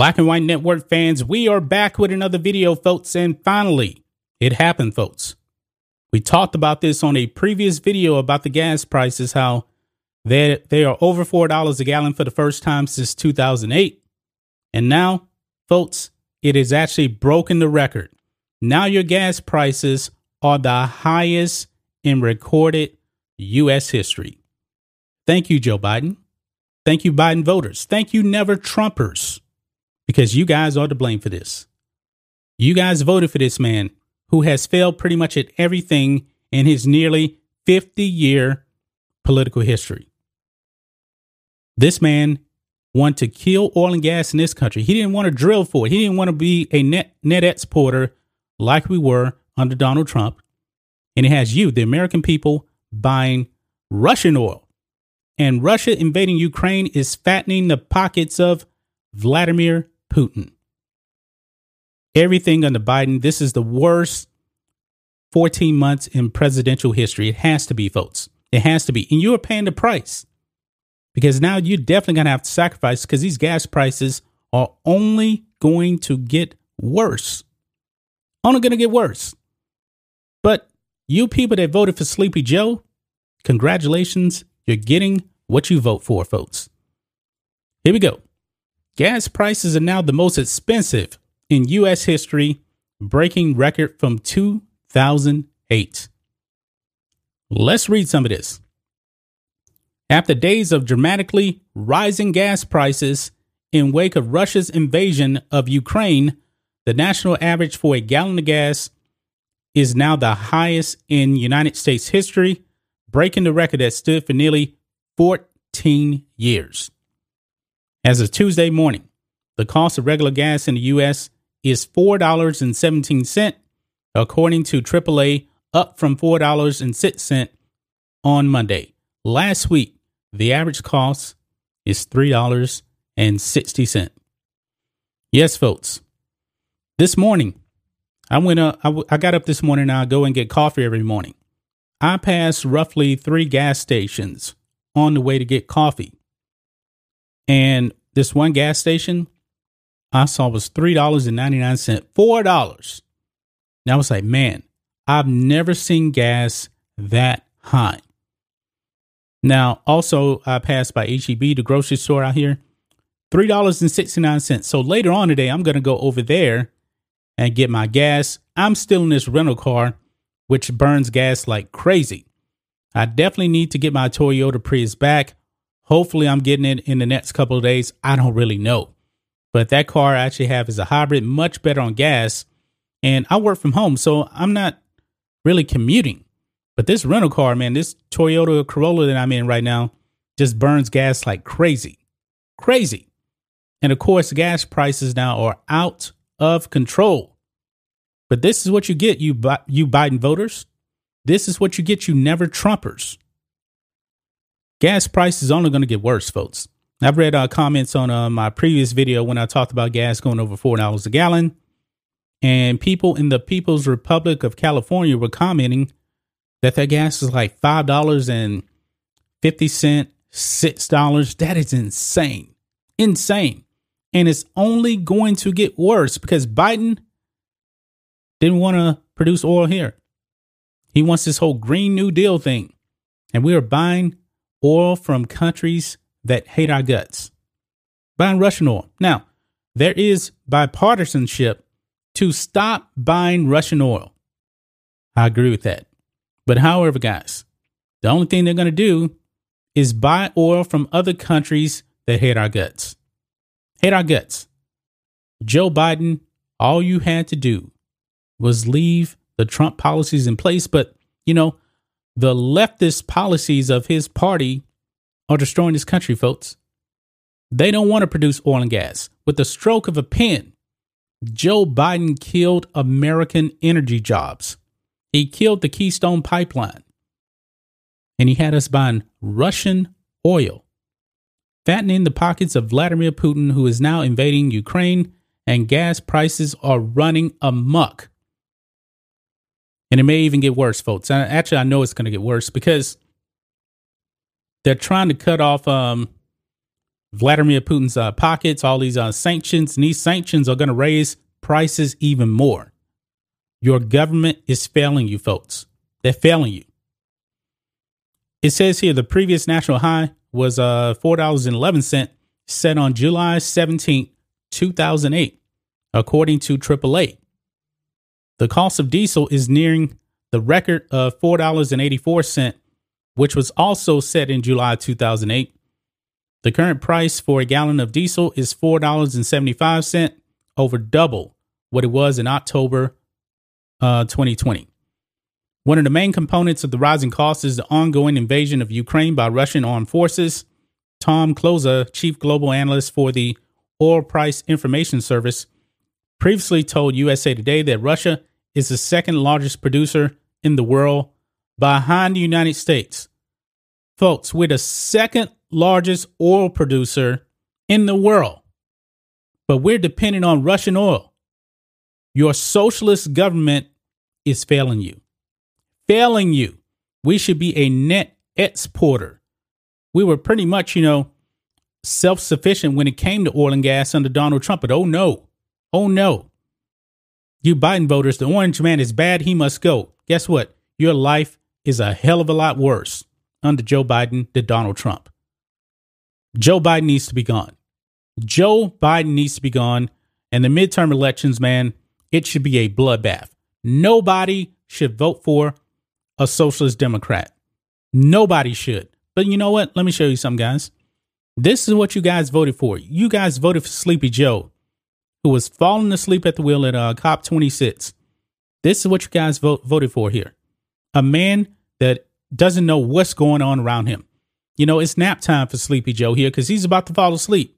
Black and White Network fans, we are back with another video, folks, and finally, it happened, folks. We talked about this on a previous video about the gas prices, how they they are over four dollars a gallon for the first time since 2008, and now, folks, it has actually broken the record. Now your gas prices are the highest in recorded U.S. history. Thank you, Joe Biden. Thank you, Biden voters. Thank you, never Trumpers because you guys are to blame for this. You guys voted for this man who has failed pretty much at everything in his nearly 50 year political history. This man wanted to kill oil and gas in this country. He didn't want to drill for it. He didn't want to be a net, net exporter like we were under Donald Trump. And it has you, the American people, buying Russian oil. And Russia invading Ukraine is fattening the pockets of Vladimir Putin. Everything under Biden, this is the worst 14 months in presidential history. It has to be, folks. It has to be. And you are paying the price because now you're definitely going to have to sacrifice because these gas prices are only going to get worse. Only going to get worse. But you people that voted for Sleepy Joe, congratulations. You're getting what you vote for, folks. Here we go. Gas prices are now the most expensive in U.S. history, breaking record from 2008. Let's read some of this. After days of dramatically rising gas prices in wake of Russia's invasion of Ukraine, the national average for a gallon of gas is now the highest in United States history, breaking the record that stood for nearly 14 years. As of Tuesday morning, the cost of regular gas in the U.S. is $4.17, according to AAA, up from $4.06 on Monday. Last week, the average cost is $3.60. Yes, folks. This morning, I went up, I, w- I got up this morning and I go and get coffee every morning. I passed roughly three gas stations on the way to get coffee. And this one gas station I saw was $3.99, $4. And I was like, man, I've never seen gas that high. Now, also, I passed by HEB, the grocery store out here, $3.69. So later on today, I'm going to go over there and get my gas. I'm still in this rental car, which burns gas like crazy. I definitely need to get my Toyota Prius back. Hopefully, I'm getting it in the next couple of days. I don't really know. But that car I actually have is a hybrid, much better on gas. And I work from home, so I'm not really commuting. But this rental car, man, this Toyota Corolla that I'm in right now just burns gas like crazy. Crazy. And of course, gas prices now are out of control. But this is what you get, you, you Biden voters. This is what you get, you never Trumpers. Gas prices only going to get worse, folks. I've read uh, comments on uh, my previous video when I talked about gas going over $4 a gallon. And people in the People's Republic of California were commenting that their gas is like $5.50, $6. That is insane. Insane. And it's only going to get worse because Biden didn't want to produce oil here. He wants this whole Green New Deal thing. And we are buying oil from countries that hate our guts. Buying Russian oil. Now, there is bipartisanship to stop buying Russian oil. I agree with that. But however, guys, the only thing they're going to do is buy oil from other countries that hate our guts. Hate our guts. Joe Biden, all you had to do was leave the Trump policies in place. But, you know, the leftist policies of his party are destroying this country, folks. They don't want to produce oil and gas. With the stroke of a pen, Joe Biden killed American energy jobs. He killed the Keystone Pipeline. And he had us buying Russian oil, fattening the pockets of Vladimir Putin, who is now invading Ukraine, and gas prices are running amuck. And it may even get worse, folks. Actually, I know it's going to get worse because they're trying to cut off um, Vladimir Putin's uh, pockets, all these uh, sanctions, and these sanctions are going to raise prices even more. Your government is failing you, folks. They're failing you. It says here the previous national high was uh, $4.11 set on July 17, 2008, according to AAA. The cost of diesel is nearing the record of $4.84, which was also set in July 2008. The current price for a gallon of diesel is $4.75, over double what it was in October uh, 2020. One of the main components of the rising costs is the ongoing invasion of Ukraine by Russian armed forces. Tom Kloza, chief global analyst for the Oil Price Information Service, previously told USA Today that Russia is the second largest producer in the world behind the United States. Folks, we're the second largest oil producer in the world, but we're dependent on Russian oil. Your socialist government is failing you. Failing you. We should be a net exporter. We were pretty much, you know, self sufficient when it came to oil and gas under Donald Trump, but oh no, oh no. You Biden voters, the orange man is bad. He must go. Guess what? Your life is a hell of a lot worse under Joe Biden than Donald Trump. Joe Biden needs to be gone. Joe Biden needs to be gone. And the midterm elections, man, it should be a bloodbath. Nobody should vote for a socialist Democrat. Nobody should. But you know what? Let me show you something, guys. This is what you guys voted for. You guys voted for Sleepy Joe who was falling asleep at the wheel at uh, COP 26. This is what you guys vote, voted for here. A man that doesn't know what's going on around him. You know, it's nap time for Sleepy Joe here because he's about to fall asleep.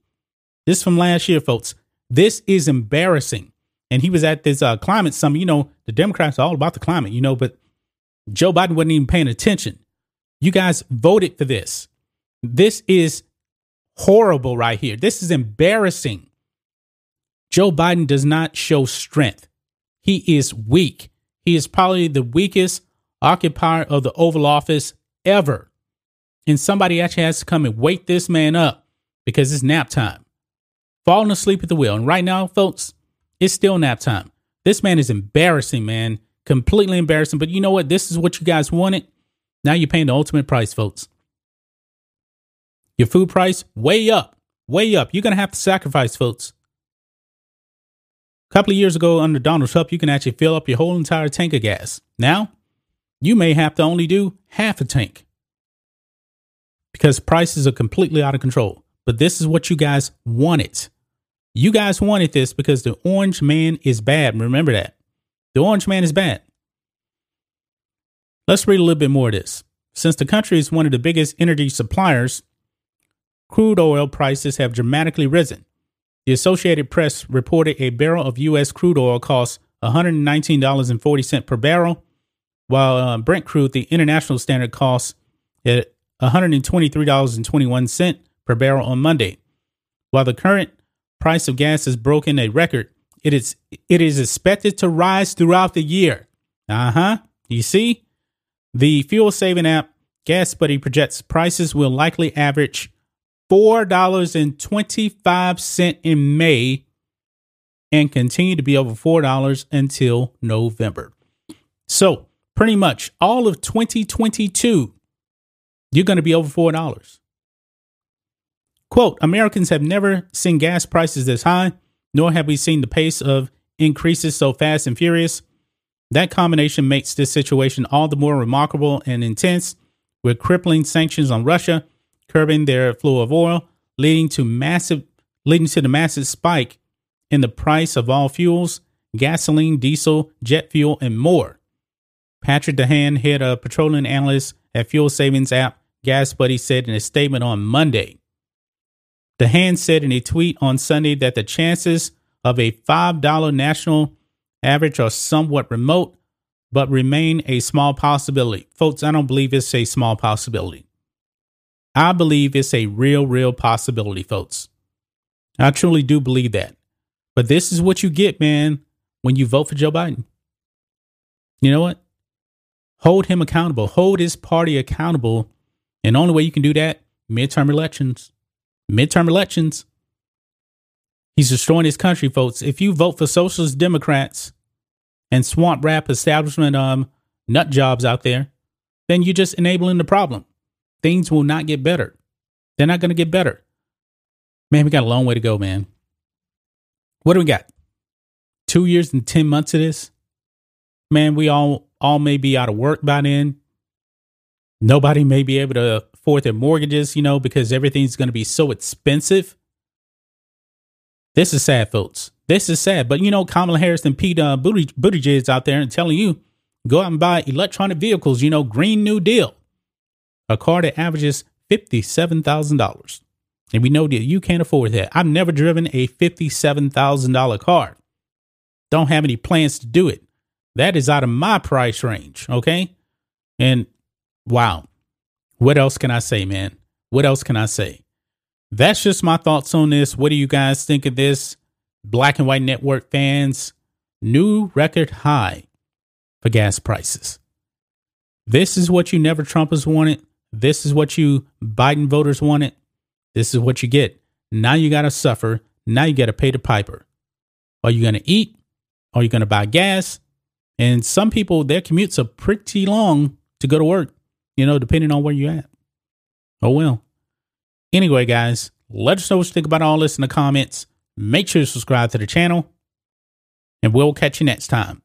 This from last year, folks. This is embarrassing. And he was at this uh, climate summit. You know, the Democrats are all about the climate, you know, but Joe Biden wasn't even paying attention. You guys voted for this. This is horrible right here. This is embarrassing. Joe Biden does not show strength. He is weak. He is probably the weakest occupier of the Oval Office ever. And somebody actually has to come and wake this man up because it's nap time. Falling asleep at the wheel. And right now, folks, it's still nap time. This man is embarrassing, man. Completely embarrassing. But you know what? This is what you guys wanted. Now you're paying the ultimate price, folks. Your food price, way up, way up. You're going to have to sacrifice, folks. Couple of years ago, under Donald Trump, you can actually fill up your whole entire tank of gas. Now, you may have to only do half a tank because prices are completely out of control. But this is what you guys wanted. You guys wanted this because the orange man is bad. Remember that. The orange man is bad. Let's read a little bit more of this. Since the country is one of the biggest energy suppliers, crude oil prices have dramatically risen. The Associated Press reported a barrel of U.S. crude oil costs $119.40 per barrel, while uh, Brent crude, the international standard, costs at $123.21 per barrel on Monday. While the current price of gas has broken a record, it is it is expected to rise throughout the year. Uh huh. You see, the fuel saving app Gas Buddy projects prices will likely average $4.25 in May and continue to be over $4 until November. So, pretty much all of 2022, you're going to be over $4. Quote Americans have never seen gas prices this high, nor have we seen the pace of increases so fast and furious. That combination makes this situation all the more remarkable and intense, with crippling sanctions on Russia curbing their flow of oil, leading to massive leading to the massive spike in the price of all fuels, gasoline, diesel, jet fuel, and more. Patrick De Haan, head of petroleum analyst at fuel savings app Gas Buddy, said in a statement on Monday. DeHaan said in a tweet on Sunday that the chances of a $5 national average are somewhat remote, but remain a small possibility. Folks, I don't believe it's a small possibility. I believe it's a real, real possibility, folks. I truly do believe that. But this is what you get, man, when you vote for Joe Biden. You know what? Hold him accountable. Hold his party accountable. And the only way you can do that, midterm elections. Midterm elections. He's destroying his country, folks. If you vote for socialist Democrats and swamp rap establishment um nut jobs out there, then you're just enabling the problem. Things will not get better. They're not going to get better. Man, we got a long way to go, man. What do we got? Two years and 10 months of this? Man, we all all may be out of work by then. Nobody may be able to afford their mortgages, you know, because everything's going to be so expensive. This is sad, folks. This is sad. But you know, Kamala Harris and Pete uh, Buttigieg out there and telling you go out and buy electronic vehicles. You know, Green New Deal, a car that averages fifty-seven thousand dollars, and we know that you can't afford that. I've never driven a fifty-seven thousand dollar car. Don't have any plans to do it. That is out of my price range. Okay, and wow, what else can I say, man? What else can I say? That's just my thoughts on this. What do you guys think of this? Black and White Network fans, new record high for gas prices. This is what you never Trumpers wanted. This is what you Biden voters wanted. This is what you get. Now you got to suffer. Now you got to pay the piper. Are you going to eat? Are you going to buy gas? And some people, their commutes are pretty long to go to work, you know, depending on where you're at. Oh, well. Anyway, guys, let us know what you think about all this in the comments. Make sure to subscribe to the channel, and we'll catch you next time.